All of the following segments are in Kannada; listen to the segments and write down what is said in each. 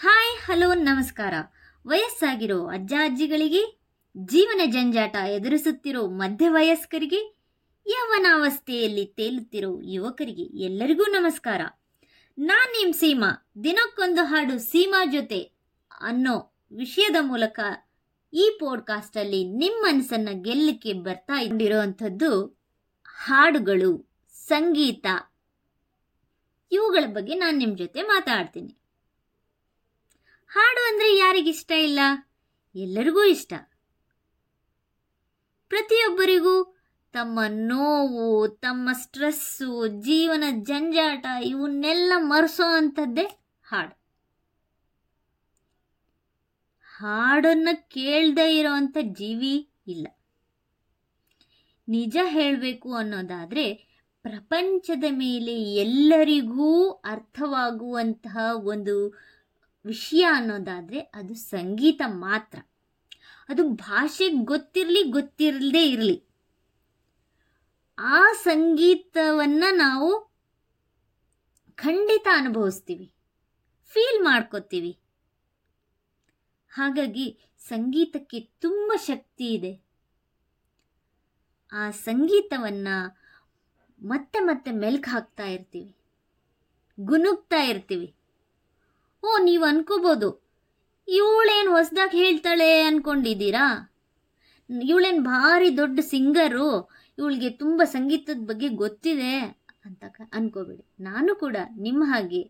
ಹಾಯ್, ಹಲೋ, ನಮಸ್ಕಾರ. ವಯಸ್ಸಾಗಿರೋ ಅಜ್ಜ ಅಜ್ಜಿಗಳಿಗೆ, ಜೀವನ ಜಂಜಾಟ ಎದುರಿಸುತ್ತಿರೋ ಮಧ್ಯ ವಯಸ್ಕರಿಗೆ ಯವನಾವಸ್ಥೆಯಲ್ಲಿ ತೇಲುತ್ತಿರೋ ಯುವಕರಿಗೆ ಎಲ್ಲರಿಗೂ ನಮಸ್ಕಾರ. ನಾನು ನಿಮ್ಮ ಸೀಮಾ. ದಿನಕ್ಕೊಂದು ಹಾಡು ಸೀಮಾ ಜೊತೆ ಅನ್ನೋ ವಿಷಯದ ಮೂಲಕ ಈ ಪಾಡ್ಕಾಸ್ಟಲ್ಲಿ ನಿಮ್ಮ ಮನಸ್ಸನ್ನು ಗೆಲ್ಲಕ್ಕೆ ಬರ್ತಾ ಇಟ್ಟಿರುವಂಥದ್ದು ಹಾಡುಗಳು, ಸಂಗೀತ. ಇವುಗಳ ಬಗ್ಗೆ ನಾನು ನಿಮ್ಮ ಜೊತೆ ಮಾತಾಡ್ತೀನಿ. ಹಾಡು ಅಂದರೆ ಯಾರಿಗಿಷ್ಟ ಇಲ್ಲ? ಎಲ್ಲರಿಗೂ ಇಷ್ಟ. ಪ್ರತಿಯೊಬ್ಬರಿಗೂ ತಮ್ಮ ನೋವು, ತಮ್ಮ ಸ್ಟ್ರೆಸ್ಸು, ಜೀವನ ಜಂಜಾಟ ಇವನ್ನೆಲ್ಲ ಮರೆಸೋ ಅಂಥದ್ದೇ ಹಾಡು. ಹಾಡನ್ನು ಕೇಳದೇ ಇರೋವಂಥ ಜೀವಿ ಇಲ್ಲ. ನಿಜ ಹೇಳಬೇಕು ಅನ್ನೋದಾದರೆ ಪ್ರಪಂಚದ ಮೇಲೆ ಎಲ್ಲರಿಗೂ ಅರ್ಥವಾಗುವಂತಹ ಒಂದು ವಿಷಯ ಅನ್ನೋದಾದರೆ ಅದು ಸಂಗೀತ ಮಾತ್ರ. ಅದು ಭಾಷೆ ಗೊತ್ತಿರಲಿ ಗೊತ್ತಿರದೇ ಇರಲಿ. ಆ ಸಂಗೀತವನ್ನು ನಾವು ಖಂಡಿತ ಅನುಭವಿಸ್ತೀವಿ. ಫೀಲ್ ಮಾಡ್ಕೋತೀವಿ. ಹಾಗಾಗಿ ಸಂಗೀತಕ್ಕೆ ತುಂಬ ಶಕ್ತಿ ಇದೆ. ಆ ಸಂಗೀತವನ್ನು ಮತ್ತೆ ಮತ್ತೆ ಮೆಲ್ಕು ಹಾಕ್ತಾ ಇರ್ತೀವಿ. ಗುನುಗ್ತಾ ಇರ್ತೀವಿ. ಓ, ನೀವು ಅನ್ಕೋಬೋದು. ಇವಳೇನು ಹೊಸ್ದಾಗಿ ಹೇಳ್ತಾಳೆ ಅನ್ಕೊಂಡಿದ್ದೀರಾ? ಇವಳೇನು ಭಾರಿ ದೊಡ್ಡ ಸಿಂಗರು, ಇವಳಿಗೆ ತುಂಬ ಸಂಗೀತದ ಬಗ್ಗೆ ಗೊತ್ತಿದೆ ಅಂತ ಅನ್ಕೋಬೇಡಿ. ನಾನು ಕೂಡ ನಿಮ್ಮ ಹಾಗೆ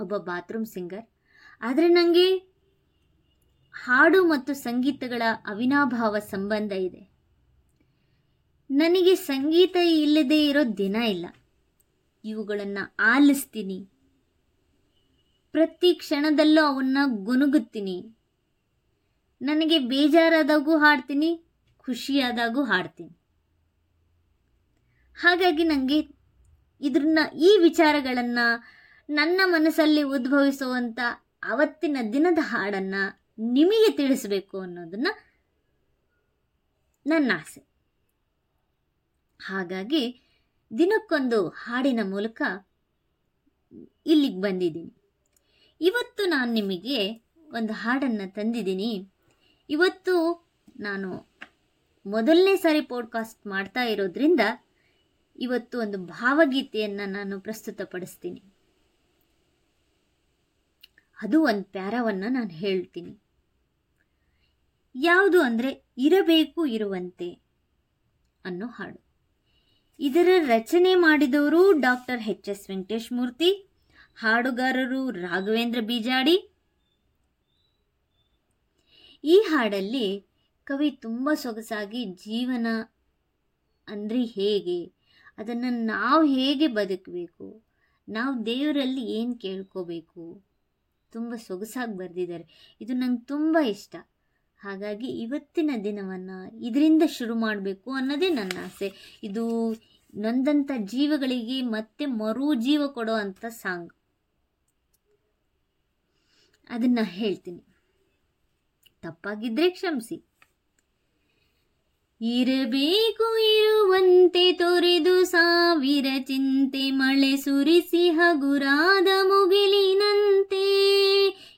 ಒಬ್ಬ ಬಾತ್ರೂಮ್ ಸಿಂಗರ್. ಆದರೆ ನನಗೆ ಹಾಡು ಮತ್ತು ಸಂಗೀತಗಳ ಅವಿನಾಭಾವ ಸಂಬಂಧ ಇದೆ. ನನಗೆ ಸಂಗೀತ ಇಲ್ಲದೆ ಇರೋ ದಿನ ಇಲ್ಲ. ಇವುಗಳನ್ನು ಆಲಿಸ್ತೀನಿ ಪ್ರತಿ ಕ್ಷಣದಲ್ಲೂ ಅವನ್ನ ಗುನುಗುತ್ತೀನಿ ನನಗೆ ಬೇಜಾರಾದಾಗೂ ಹಾಡ್ತೀನಿ, ಖುಷಿಯಾದಾಗೂ ಹಾಡ್ತೀನಿ. ಹಾಗಾಗಿ ನನಗೆ ಇದ್ರನ್ನ ಈ ವಿಚಾರಗಳನ್ನು ನನ್ನ ಮನಸ್ಸಲ್ಲಿ ಉದ್ಭವಿಸುವಂಥ ಅವತ್ತಿನ ದಿನದ ಹಾಡನ್ನು ನಿಮಗೆ ತಿಳಿಸಬೇಕು ಅನ್ನೋದನ್ನು ನನ್ನ ಆಸೆ. ಹಾಗಾಗಿ ದಿನಕ್ಕೊಂದು ಹಾಡಿನ ಮೂಲಕ ಇಲ್ಲಿಗೆ ಬಂದಿದ್ದೀನಿ. ಇವತ್ತು ನಾನು ನಿಮಗೆ ಒಂದು ಹಾಡನ್ನು ತಂದಿದ್ದೀನಿ. ಇವತ್ತು ನಾನು ಮೊದಲನೇ ಸಾರಿ ಪಾಡ್ಕಾಸ್ಟ್ ಮಾಡ್ತಾ ಇರೋದ್ರಿಂದ ಇವತ್ತು ಒಂದು ಭಾವಗೀತೆಯನ್ನು ನಾನು ಪ್ರಸ್ತುತಪಡಿಸ್ತೀನಿ. ಅದು ಒಂದು ಪ್ಯಾರವನ್ನು ನಾನು ಹೇಳ್ತೀನಿ. ಯಾವುದು ಅಂದರೆ ಇರಬೇಕು ಇರುವಂತೆ ಅನ್ನೋ ಹಾಡು. ಇದರ ರಚನೆ ಮಾಡಿದವರು doctor H S Venkatesh Murthy ಹಾಡುಗಾರರು Raghavendra Bijadi. ಈ ಹಾಡಲ್ಲಿ ಕವಿ ತುಂಬ ಸೊಗಸಾಗಿ ಜೀವನ ಅಂದರೆ ಹೇಗೆ? ಅದನ್ನು ನಾವು ಹೇಗೆ ಬದುಕಬೇಕು? ನಾವು ದೇವರಲ್ಲಿ ಏನು ಕೇಳ್ಕೋಬೇಕು? ತುಂಬ ಸೊಗಸಾಗಿ ಬರೆದಿದ್ದಾರೆ. ಇದು ನಂಗೆ ತುಂಬ ಇಷ್ಟ. ಹಾಗಾಗಿ ಇವತ್ತಿನ ದಿನವನ್ನು ಇದರಿಂದ ಶುರು ಮಾಡಬೇಕು ಅನ್ನೋದೇ ನನ್ನ ಆಸೆ. ಇದು ನೊಂದಂಥ ಜೀವಗಳಿಗೆ ಮತ್ತೆ ಮರು ಜೀವ ಕೊಡೋ ಅಂಥ ಸಾಂಗ್. ಅದನ್ನು ಹೇಳ್ತೀನಿ. ತಪ್ಪಾಗಿದ್ರೆ ಕ್ಷಮಿಸಿ. ಇರಬೇಕು ಇರುವಂತೆ ತೊರೆದು ಸಾವಿರ ಚಿಂತೆ ಮಳೆ ಸುರಿಸಿ ಹಗುರಾದ ಮುಗಿಲಿನಂತೆ.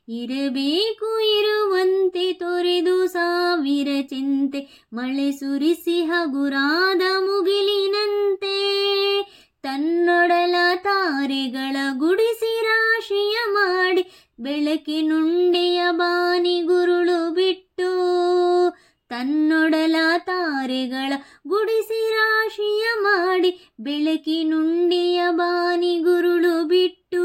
ಇರಬೇಕು ಇರುವಂತೆ ತೊರೆದು ಸಾವಿರ ಚಿಂತೆ ಮಳೆ ಸುರಿಸಿ ಹಗುರಾದ ಮುಗಿಲಿನಂತೆ. ತನ್ನೊಡಲ ತಾರೆಗಳ ಗುಡಿಸಿ ರಾಶಿಯ ಮಾಡಿ ಬೆಳಕಿನುಂಡೆಯ ಬಾನಿ ಗುರುಳು ಬಿಟ್ಟು ತನ್ನೊಡಲ ತಾರೆಗಳ ಗುಡಿಸಿ ರಾಶಿಯ ಮಾಡಿ ಬೆಳಕಿನುಂಡೆಯ ಬಾನಿ ಗುರುಳು ಬಿಟ್ಟು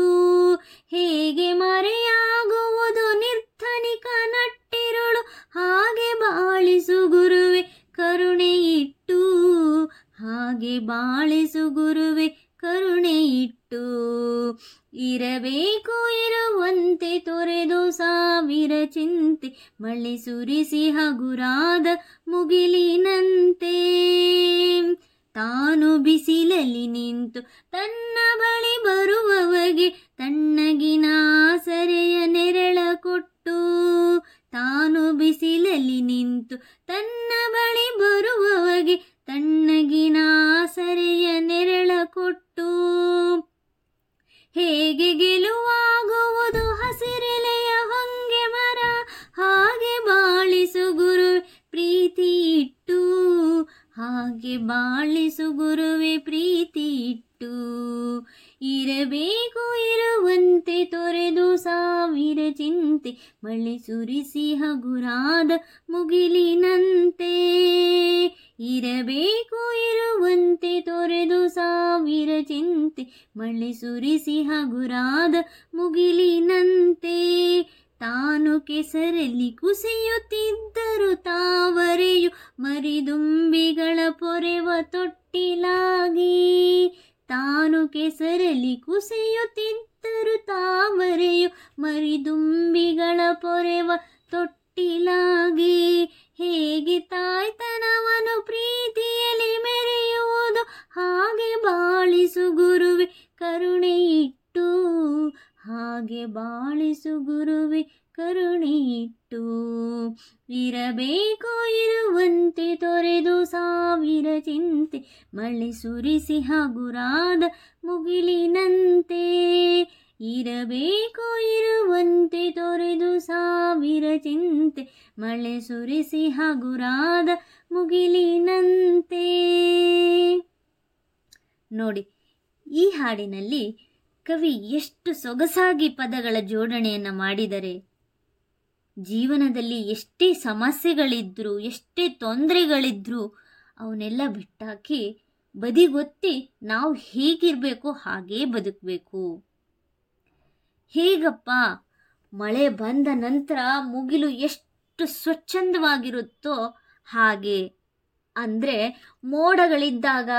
ಹೇಗೆ ಮರೆಯಾಗುವುದು ನಿರ್ಧನಿಕ ನಟ್ಟಿರುಳು ಹಾಗೆ ಬಾಳಿಸು ಗುರುವೆ ಕರುಣೆ ಇಟ್ಟು ಹಾಗೆ ಬಾಳಿಸು ಮಳೆ ಸುರಿಸಿ ಹಗುರಾದ ಮುಗಿಲಿನಂತೆ. ತಾನು ಬಿಸಿಲಲ್ಲಿ ನಿಂತು ತನ್ನ ಬಳಿ ಬರುವವಗೆ ತಣ್ಣಗಿನ ಸರೆಯ ನೆರಳ ಕೊಟ್ಟು ತಾನು ಬಿಸಿಲಲ್ಲಿ ನಿಂತು ತನ್ನ ಬೇಕು ಇರುವಂತೆ ತೊರೆದು ಸಾವಿರ ಚಿಂತೆ ಮಳೆ ಸುರಿಸಿ ಹಗುರಾದ ಮುಗಿಲಿನಂತೆ. ಇರಬೇಕು ಇರುವಂತೆ ತೊರೆದು ಸಾವಿರ ಚಿಂತೆ ಮಳೆ ಸುರಿಸಿ ಹಗುರಾದ ಮುಗಿಲಿನಂತೆ. ತಾನು ಕೆಸರಲ್ಲಿ ಕುಸಿಯುತ್ತಿದ್ದರು ತಾವರೆಯು ಮರಿದುಂಬಿಗಳ ಪೊರೆವ ತೊಟ್ಟಿಲಾಗಿ. ತಾನು ಕೆಸರಲ್ಲಿ ಕುಸಿಯುತ್ತಿದ್ದರು ತಾವರೆಯು ಮರಿದುಂಬಿಗಳ ಮಳೆ ಸುರಿಸಿ ಹಗುರಾದ ಮುಗಿಲಿನಂತೆ ಇರಬೇಕು ಇರುವಂತೆ ತೊರೆದು ಸಾವಿರ ಚಿಂತೆ. ಮಳೆ ಸುರಿಸಿ ಹಗುರಾದ ಮುಗಿಲಿನಂತೆ. ನೋಡಿ, ಈ ಹಾಡಿನಲ್ಲಿ ಕವಿ ಎಷ್ಟು ಸೊಗಸಾಗಿ ಪದಗಳ ಜೋಡಣೆಯನ್ನು ಮಾಡಿದರೆ, ಜೀವನದಲ್ಲಿ ಎಷ್ಟೇ ಸಮಸ್ಯೆಗಳಿದ್ರೂ, ಎಷ್ಟೇ ತೊಂದರೆಗಳಿದ್ರೂ, ಅವನ್ನೆಲ್ಲ ಬಿಟ್ಟಾಕಿ ಬದಿಗೊತ್ತಿ ನಾವು ಹೇಗಿರಬೇಕು ಹಾಗೇ ಬದುಕಬೇಕು. ಹೇಗಪ್ಪ? ಮಳೆ ಬಂದ ನಂತರ ಮುಗಿಲು ಎಷ್ಟು ಸ್ವಚ್ಛಂದವಾಗಿರುತ್ತೋ ಹಾಗೆ. ಅಂದರೆ ಮೋಡಗಳಿದ್ದಾಗ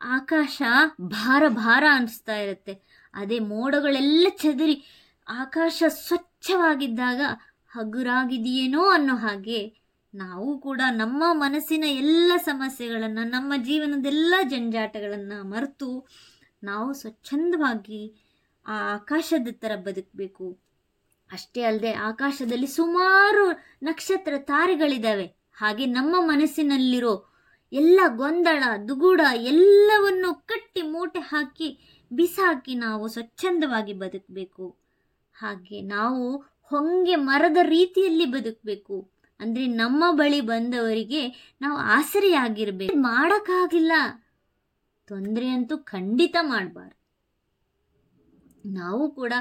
ಆಕಾಶ ಭಾರ ಭಾರ ಅನಿಸ್ತಾ ಇರುತ್ತೆ. ಅದೇ ಮೋಡಗಳೆಲ್ಲ ಚದುರಿ ಆಕಾಶ ಸ್ವಚ್ಛವಾಗಿದ್ದಾಗ ಹಗುರಾಗಿದೆಯೇನೋ ಅನ್ನೋ ಹಾಗೆ. ನಾವು ಕೂಡ ನಮ್ಮ ಮನಸ್ಸಿನ ಎಲ್ಲ ಸಮಸ್ಯೆಗಳನ್ನು, ನಮ್ಮ ಜೀವನದೆಲ್ಲ ಜಂಜಾಟಗಳನ್ನು ಮರೆತು ನಾವು ಸ್ವಚ್ಛಂದವಾಗಿ ಆ ಆಕಾಶದ ಥರ ಬದುಕಬೇಕು. ಅಷ್ಟೇ ಅಲ್ಲದೆ ಆಕಾಶದಲ್ಲಿ ಸುಮಾರು ನಕ್ಷತ್ರ ತಾರೆಗಳಿದ್ದಾವೆ ಹಾಗೆ ನಮ್ಮ ಮನಸ್ಸಿನಲ್ಲಿರೋ ಎಲ್ಲ ಗೊಂದಲ ದುಗುಡ ಎಲ್ಲವನ್ನು ಕಟ್ಟಿ ಮೂಟೆ ಹಾಕಿ ಬಿಸಾಕಿ ನಾವು ಸ್ವಚ್ಛಂದವಾಗಿ ಬದುಕಬೇಕು. ಹಾಗೆ ನಾವು ಹೊಂಗೆ ಮರದ ರೀತಿಯಲ್ಲಿ ಬದುಕಬೇಕು. ಅಂದರೆ ನಮ್ಮ ಬಳಿ ಬಂದವರಿಗೆ ನಾವು ಆಸರೆಯಾಗಿರ್ಬೇಕು. ಮಾಡೋಕ್ಕಾಗಿಲ್ಲ. ತೊಂದರೆ ಅಂತೂ ಖಂಡಿತ ಮಾಡಬಾರ್ದು. ನಾವು ಕೂಡ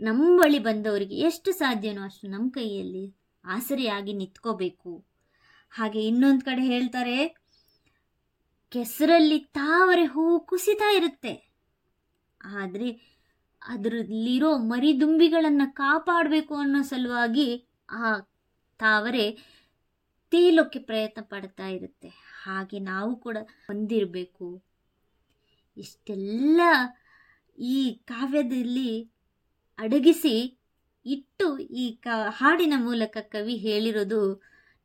ನಮ್ಮ ಬಳಿ ಬಂದವರಿಗೆ ಎಷ್ಟು ಸಾಧ್ಯನೋ ಅಷ್ಟು ನಮ್ಮ ಕೈಯಲ್ಲಿ ಆಸರೆಯಾಗಿ ನಿಂತ್ಕೋಬೇಕು. ಹಾಗೆ ಇನ್ನೊಂದು ಕಡೆ ಹೇಳ್ತಾರೆ, ಕೆಸರಲ್ಲಿ ತಾವರೆ ಹೂವು ಕುಸಿತಾ ಇರುತ್ತೆ. ಆದರೆ ಅದರಲ್ಲಿರೋ ಮರಿದುಂಬಿಗಳನ್ನು ಕಾಪಾಡಬೇಕು ಅನ್ನೋ ಸಲುವಾಗಿ ಆ ತಾವರೆ ತೇಲೋಕ್ಕೆ ಪ್ರಯತ್ನ ಪಡ್ತಾ ಇರುತ್ತೆ. ಹಾಗೆ ನಾವು ಕೂಡ ಹೊಂದಿರಬೇಕು. ಇಷ್ಟೆಲ್ಲ ಈ ಕಾವ್ಯದಲ್ಲಿ ಅಡಗಿಸಿ ಇಟ್ಟು ಈ ಕ, ಹಾಡಿನ ಮೂಲಕ ಕವಿ ಹೇಳಿರೋದು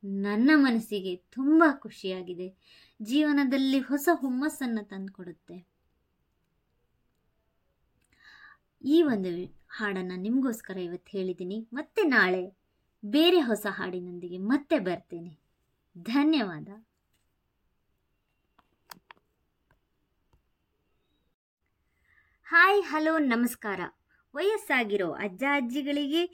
ನನ್ನ ಮನಸ್ಸಿಗೆ ತುಂಬ ಖುಷಿಯಾಗಿದೆ. ಜೀವನದಲ್ಲಿ ಹೊಸ ಹುಮ್ಮಸ್ಸನ್ನು ತಂದುಕೊಡುತ್ತೆ. ಈ ಒಂದು ಹಾಡನ್ನು ನಿಮಗೋಸ್ಕರ ಇವತ್ತು ಹೇಳಿದ್ದೀನಿ. ಮತ್ತೆ ನಾಳೆ ಬೇರೆ ಹೊಸ ಹಾಡಿನೊಂದಿಗೆ ಮತ್ತೆ ಬರ್ತೇನೆ. ಧನ್ಯವಾದ. ಹಾಯ್, ಹಲೋ, ನಮಸ್ಕಾರ. ವಯಸ್ಸಾಗಿರೋ ಅಜ್ಜ ಅಜ್ಜಿಗಳಿಗೆ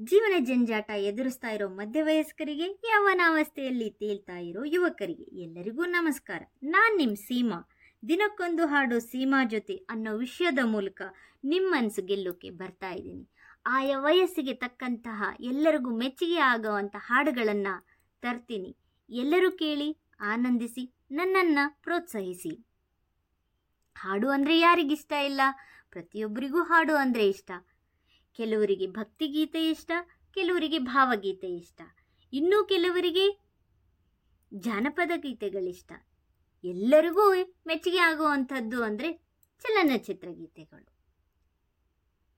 ಜೀವನ ಜಂಜಾಟ ಎದುರಿಸ್ತಾ ಇರೋ ಮಧ್ಯವಯಸ್ಕರಿಗೆ, ಯಾವನಾವಸ್ಥೆಯಲ್ಲಿ ತೇಲ್ತಾ ಇರೋ ಯುವಕರಿಗೆ ಎಲ್ಲರಿಗೂ ನಮಸ್ಕಾರ. ನಾನು ನಿಮ್ಮ ಸೀಮಾ. ದಿನಕ್ಕೊಂದು ಹಾಡು ಸೀಮಾ ಜೊತೆ ಅನ್ನೋ ವಿಷಯದ ಮೂಲಕ ನಿಮ್ಮ ಮನಸ್ಸು ಗೆಲ್ಲೋಕೆ ಬರ್ತಾ ಇದ್ದೀನಿ. ಆಯಾ ವಯಸ್ಸಿಗೆ ತಕ್ಕಂತಹ ಎಲ್ಲರಿಗೂ ಮೆಚ್ಚುಗೆ ಆಗುವಂಥ ಹಾಡುಗಳನ್ನು ತರ್ತೀನಿ. ಎಲ್ಲರೂ ಕೇಳಿ ಆನಂದಿಸಿ, ನನ್ನನ್ನು ಪ್ರೋತ್ಸಾಹಿಸಿ. ಹಾಡು ಅಂದರೆ ಯಾರಿಗಿಷ್ಟ ಇಲ್ಲ? ಪ್ರತಿಯೊಬ್ಬರಿಗೂ ಹಾಡು ಅಂದರೆ ಇಷ್ಟ. ಕೆಲವರಿಗೆ ಭಕ್ತಿಗೀತೆ ಇಷ್ಟ, ಕೆಲವರಿಗೆ ಭಾವಗೀತೆ ಇಷ್ಟ. ಇನ್ನೂ ಕೆಲವರಿಗೆ ಜಾನಪದ ಗೀತೆಗಳಿಷ್ಟ. ಎಲ್ಲರಿಗೂ ಮೆಚ್ಚುಗೆ ಆಗುವಂಥದ್ದು ಅಂದರೆ ಚಲನಚಿತ್ರ ಗೀತೆಗಳು.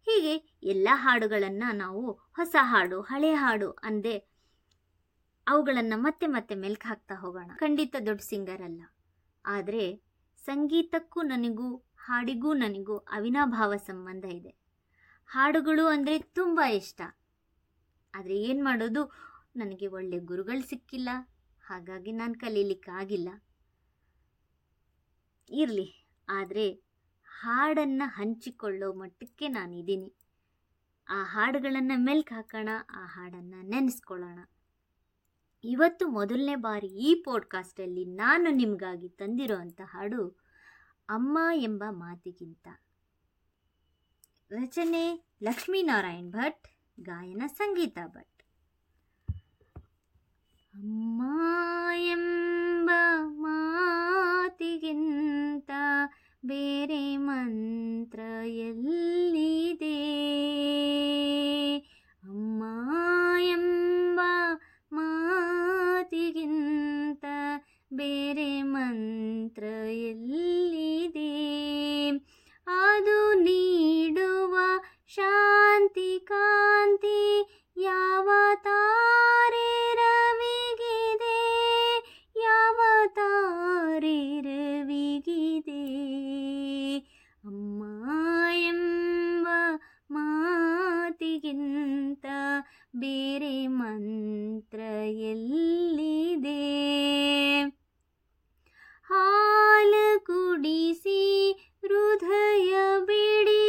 ಹೀಗೆ ಎಲ್ಲ ಹಾಡುಗಳನ್ನು ನಾವು ಹೊಸ ಹಾಡು, ಹಳೆ ಹಾಡು ಅಂದೆ ಅವುಗಳನ್ನು ಮತ್ತೆ ಮತ್ತೆ ಮೆಲ್ಕು ಹಾಕ್ತಾ ಹೋಗೋಣ. ಖಂಡಿತ ದೊಡ್ಡ ಸಿಂಗರ್ ಅಲ್ಲ. ಆದರೆ ಸಂಗೀತಕ್ಕೂ ನನಗೂ, ಹಾಡಿಗೂ ನನಗೂ ಅವಿನಾಭಾವ ಸಂಬಂಧ ಇದೆ. ಹಾಡುಗಳು ಅಂದರೆ ತುಂಬ ಇಷ್ಟ. ಆದರೆ ಏನು ಮಾಡೋದು? ನನಗೆ ಒಳ್ಳೆ ಗುರುಗಳು ಸಿಕ್ಕಿಲ್ಲ. ಹಾಗಾಗಿ ನಾನು ಕಲೀಲಿಕ್ಕಾಗಿಲ್ಲ. ಇರಲಿ. ಆದರೆ ಹಾಡನ್ನು ಹಂಚಿಕೊಳ್ಳೋ ಮಟ್ಟಕ್ಕೆ ನಾನಿದ್ದೀನಿ ಆ ಹಾಡುಗಳನ್ನು ಮೆಲ್ಕು ಹಾಕೋಣ, ಆ ಹಾಡನ್ನು ನೆನೆಸ್ಕೊಳ್ಳೋಣ. ಇವತ್ತು ಮೊದಲನೇ ಬಾರಿ ಈ ಪಾಡ್ಕಾಸ್ಟಲ್ಲಿ ನಾನು ನಿಮಗಾಗಿ ತಂದಿರೋಂಥ ಹಾಡು ಅಮ್ಮ ಎಂಬ ಮಾತಿಗಿಂತ. ರಚನೆ ಲಕ್ಷ್ಮೀನಾರಾಯಣ್ ಭಟ್, ಗಾಯನ ಸಂಗೀತ ಭಟ್. ಅಮ್ಮ ಎಂಬ ಮಾತಿಗಿಂತ ಬೇರೆ ಮಂತ್ರ ಎಲ್ಲಿದೆ? ಅಮ್ಮ ಬೇರೆ ಮಂತ್ರ ಎಲ್ಲಿದೆ? ಹಾಲು ಕುಡಿಸಿ ಹೃದಯ ಬಿಡಿಸಿ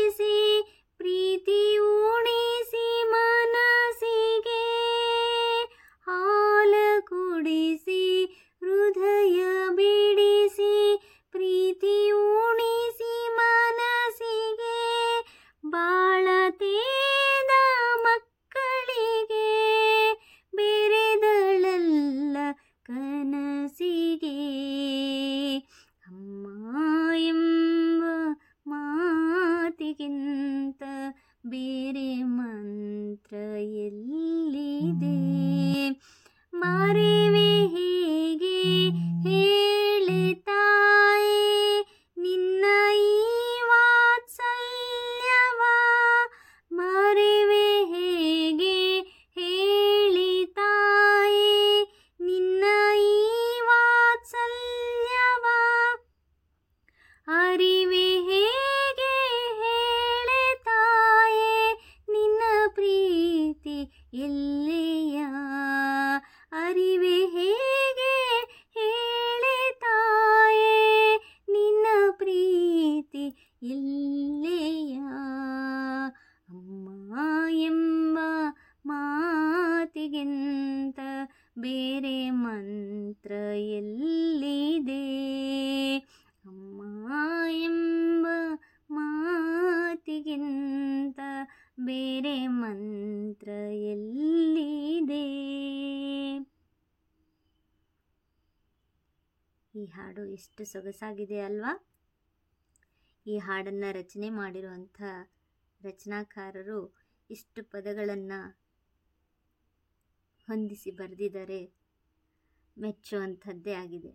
ಎಷ್ಟು ಸೊಗಸಾಗಿದೆ ಅಲ್ವಾ? ಈ ಹಾಡನ್ನು ರಚನೆ ಮಾಡಿರುವಂಥ ರಚನಾಕಾರರು ಇಷ್ಟು ಪದಗಳನ್ನು ಹೊಂದಿಸಿ ಬರೆದಿದ್ದಾರೆ. ಮೆಚ್ಚುವಂಥದ್ದೇ ಆಗಿದೆ.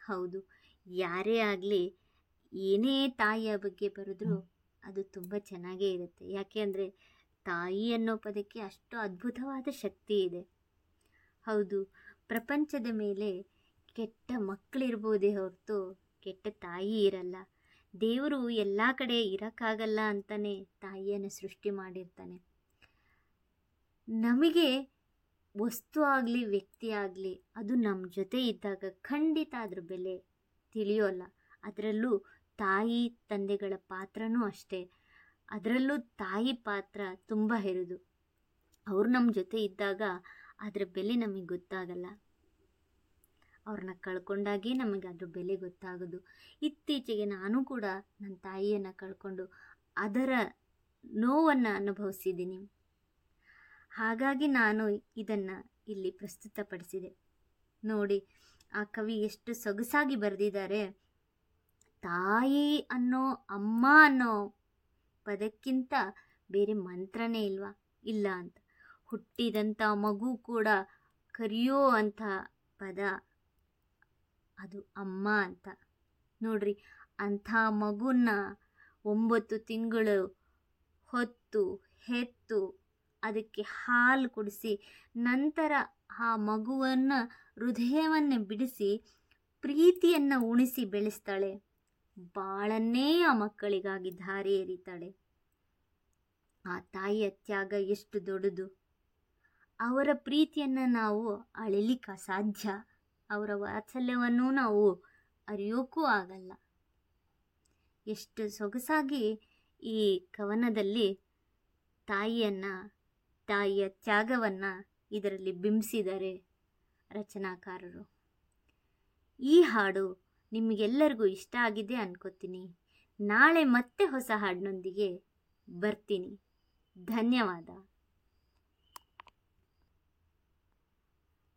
ಹೌದು, ಯಾರೇ ಆಗಲಿ ಏನೇ ತಾಯಿಯ ಬಗ್ಗೆ ಬರೆದ್ರೂ ಅದು ತುಂಬ ಚೆನ್ನಾಗೇ ಇರುತ್ತೆ. ಯಾಕೆ ಅಂದರೆ ತಾಯಿ ಅನ್ನೋ ಪದಕ್ಕೆ ಅಷ್ಟು ಅದ್ಭುತವಾದ ಶಕ್ತಿ ಇದೆ. ಹೌದು, ಪ್ರಪಂಚದ ಮೇಲೆ ಕೆಟ್ಟ ಮಕ್ಕಳಿರ್ಬೋದೇ ಹೊರತು ಕೆಟ್ಟ ತಾಯಿ ಇರಲ್ಲ. ದೇವರು ಎಲ್ಲ ಕಡೆ ಇರೋಕ್ಕಾಗಲ್ಲ ಅಂತಲೇ ತಾಯಿಯನ್ನು ಸೃಷ್ಟಿ ಮಾಡಿರ್ತಾನೆ. ನಮಗೆ ವಸ್ತು ಆಗಲಿ, ವ್ಯಕ್ತಿ ಆಗಲಿ, ಅದು ನಮ್ಮ ಜೊತೆ ಇದ್ದಾಗ ಖಂಡಿತ ಅದ್ರ ಬೆಲೆ ತಿಳಿಯೋಲ್ಲ. ಅದರಲ್ಲೂ ತಾಯಿ, ತಂದೆಗಳ ಪಾತ್ರನೂ ಅಷ್ಟೇ. ಅದರಲ್ಲೂ ತಾಯಿ ಪಾತ್ರ ತುಂಬ ಹೆರಿದು. ಅವ್ರು ನಮ್ಮ ಜೊತೆ ಇದ್ದಾಗ ಅದರ ಬೆಲೆ ನಮಗೆ ಗೊತ್ತಾಗಲ್ಲ. ಅವ್ರನ್ನ ಕಳ್ಕೊಂಡಾಗೆ ನಮಗೆ ಅದ್ರ ಬೆಲೆ ಗೊತ್ತಾಗೋದು. ಇತ್ತೀಚೆಗೆ ನಾನು ಕೂಡ ನನ್ನ ತಾಯಿಯನ್ನು ಕಳ್ಕೊಂಡು ಅದರ ನೋವನ್ನು ಅನುಭವಿಸಿದ್ದೀನಿ. ಹಾಗಾಗಿ ನಾನು ಇದನ್ನು ಇಲ್ಲಿ ಪ್ರಸ್ತುತಪಡಿಸಿದೆ. ನೋಡಿ, ಆ ಕವಿ ಎಷ್ಟು ಸೊಗಸಾಗಿ ಬರೆದಿದ್ದಾರೆ. ತಾಯಿ ಅನ್ನೋ, ಅಮ್ಮ ಅನ್ನೋ ಪದಕ್ಕಿಂತ ಬೇರೆ ಮಂತ್ರನೇ ಇಲ್ವಾ? ಇಲ್ಲ ಅಂತ. ಹುಟ್ಟಿದಂಥ ಮಗು ಕೂಡ ಕರೆಯೋ ಅಂಥ ಪದ ಅದು ಅಮ್ಮ ಅಂತ. ನೋಡ್ರಿ, ಅಂಥ ಮಗುನ ಒಂಬತ್ತು ತಿಂಗಳು ಹೊತ್ತು, ಹೆತ್ತು ಅದಕ್ಕೆ ಹಾಲು ಕುಡಿಸಿ, ನಂತರ ಆ ಮಗುವನ್ನು ಹೃದಯವನ್ನು ಬಿಡಿಸಿ, ಪ್ರೀತಿಯನ್ನು ಉಣಿಸಿ ಬೆಳೆಸ್ತಾಳೆ. ಬಾಳನ್ನೇ ಆ ಮಕ್ಕಳಿಗಾಗಿ ಧಾರೆ ಎರಿತಾಳೆ. ಆ ತಾಯಿಯ ತ್ಯಾಗ ಎಷ್ಟು ದೊಡ್ಡದು. ಅವರ ಪ್ರೀತಿಯನ್ನು ನಾವು ಅಳಿಲಿಕ್ಕೆ ಅಸಾಧ್ಯ. ಅವರ ವಾತ್ಸಲ್ಯವನ್ನು ನಾವು ಅರಿಯೋಕ್ಕೂ ಆಗಲ್ಲ. ಎಷ್ಟು ಸೊಗಸಾಗಿ ಈ ಕವನದಲ್ಲಿ ತಾಯಿಯನ್ನು, ತಾಯಿಯ ತ್ಯಾಗವನ್ನು ಇದರಲ್ಲಿ ಬಿಂಬಿಸಿದ್ದಾರೆ ರಚನಾಕಾರರು. ಈ ಹಾಡು ನಿಮಗೆಲ್ಲರಿಗೂ ಇಷ್ಟ ಆಗಿದೆ ಅನ್ಕೋತೀನಿ. ನಾಳೆ ಮತ್ತೆ ಹೊಸ ಹಾಡಿನೊಂದಿಗೆ ಬರ್ತೀನಿ. ಧನ್ಯವಾದ.